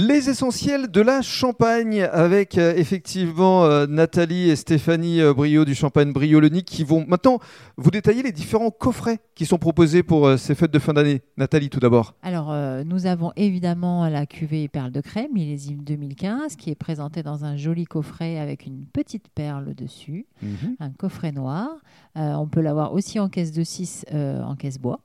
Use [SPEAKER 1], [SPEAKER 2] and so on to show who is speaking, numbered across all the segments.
[SPEAKER 1] Les essentiels de la Champagne avec euh, effectivement euh, Nathalie et Stéphanie euh, Brio du Champagne Brio Lenic qui vont maintenant vous détailler les différents coffrets qui sont proposés pour euh, ces fêtes de fin d'année. Nathalie tout d'abord.
[SPEAKER 2] Alors, nous avons évidemment la cuvée Perle de Crème, millésime 2015, qui est présentée dans un joli coffret avec une petite perle dessus, un coffret noir. On peut l'avoir aussi en caisse de 6, en caisse bois.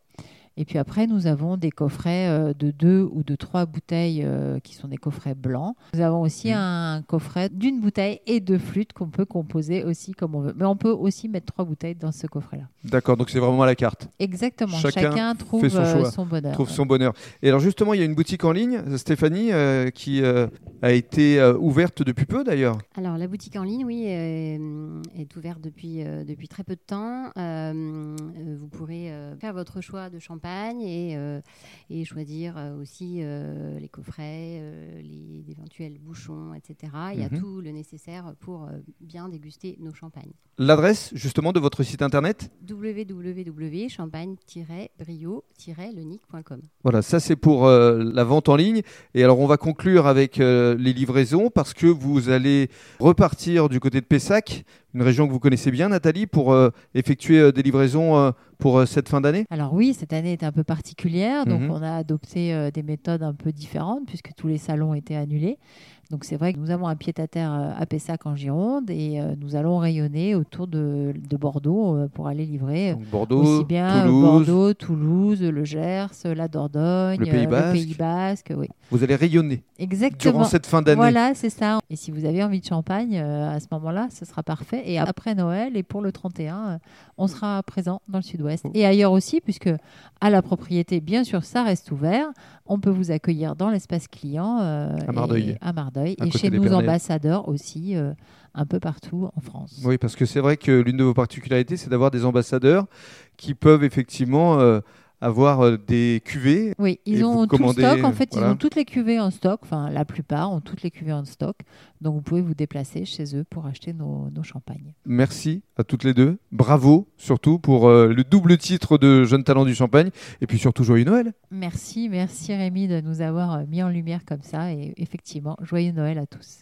[SPEAKER 2] Et puis après, nous avons des coffrets euh, de deux ou de trois bouteilles euh, qui sont des coffrets blancs. Nous avons aussi un coffret d'une bouteille et deux flûtes qu'on peut composer aussi comme on veut. Mais on peut aussi mettre trois bouteilles dans ce coffret-là.
[SPEAKER 1] D'accord, donc c'est vraiment à la carte.
[SPEAKER 2] Exactement.
[SPEAKER 1] Chacun
[SPEAKER 2] Chacun, trouve
[SPEAKER 1] fait son
[SPEAKER 2] euh,
[SPEAKER 1] choix,
[SPEAKER 2] son bonheur.
[SPEAKER 1] Trouve son bonheur. Et alors justement, il y a une boutique en ligne, Stéphanie, euh, qui euh, a été euh, ouverte depuis peu d'ailleurs.
[SPEAKER 3] Alors, la boutique en ligne, oui, est ouverte depuis, euh, depuis très peu de temps. Vous pourrez euh, faire votre choix de champagne et, euh, et choisir euh, aussi euh, les coffrets, euh, les éventuels bouchons, etc. Il y a
[SPEAKER 1] Mhm.
[SPEAKER 3] tout le nécessaire pour bien déguster nos champagnes.
[SPEAKER 1] L'adresse justement de votre site internet?
[SPEAKER 3] www.champagne-brio-lenic.com
[SPEAKER 1] Voilà, ça c'est pour la vente en ligne. Et alors on va conclure avec les livraisons parce que vous allez repartir du côté de Pessac, une région que vous connaissez bien, Nathalie, pour euh, effectuer euh, des livraisons euh, pour cette fin d'année?
[SPEAKER 2] Alors oui, cette année est un peu particulière, donc
[SPEAKER 1] Mhm.
[SPEAKER 2] on a adopté des méthodes un peu différentes puisque tous les salons étaient annulés. Donc c'est vrai que nous avons un pied-à-terre euh, à Pessac en Gironde et euh, nous allons rayonner autour de, de Bordeaux euh, pour aller livrer
[SPEAKER 1] Donc Bordeaux,
[SPEAKER 2] aussi bien
[SPEAKER 1] Toulouse.
[SPEAKER 2] Bordeaux, Toulouse, le Gers, la Dordogne,
[SPEAKER 1] Le Pays Basque.
[SPEAKER 2] Pays Basque, oui.
[SPEAKER 1] Vous allez rayonner
[SPEAKER 2] Exactement.
[SPEAKER 1] durant cette fin d'année.
[SPEAKER 2] Voilà, c'est ça. Et si vous avez envie de champagne, à ce moment-là, ce sera parfait. Et après Noël et pour le 31, euh, on sera présent dans le sud-ouest. Et ailleurs aussi, puisque à la propriété, bien sûr, ça reste ouvert. On peut vous accueillir dans l'espace client euh,
[SPEAKER 1] À Mardeuil.
[SPEAKER 2] et, à Mardeuil.
[SPEAKER 1] À
[SPEAKER 2] et chez
[SPEAKER 1] Pernelles.
[SPEAKER 2] ambassadeurs aussi, euh, un peu partout en France.
[SPEAKER 1] Oui, parce que c'est vrai que l'une de vos particularités, c'est d'avoir des ambassadeurs qui peuvent effectivement euh, avoir euh, des cuvées.
[SPEAKER 2] Oui, ils ont tout
[SPEAKER 1] commandez,
[SPEAKER 2] stock. En fait,
[SPEAKER 1] voilà.
[SPEAKER 2] ils ont toutes les cuvées en stock. Enfin, la plupart ont toutes les cuvées en stock. Donc, vous pouvez vous déplacer chez eux pour acheter nos, nos champagnes.
[SPEAKER 1] Merci à toutes les deux. Bravo surtout pour euh, le double titre de Jeune Talent du Champagne. Et puis surtout, joyeux Noël.
[SPEAKER 2] Merci, merci Rémi de nous avoir euh, mis en lumière comme ça. Et effectivement, joyeux Noël à tous.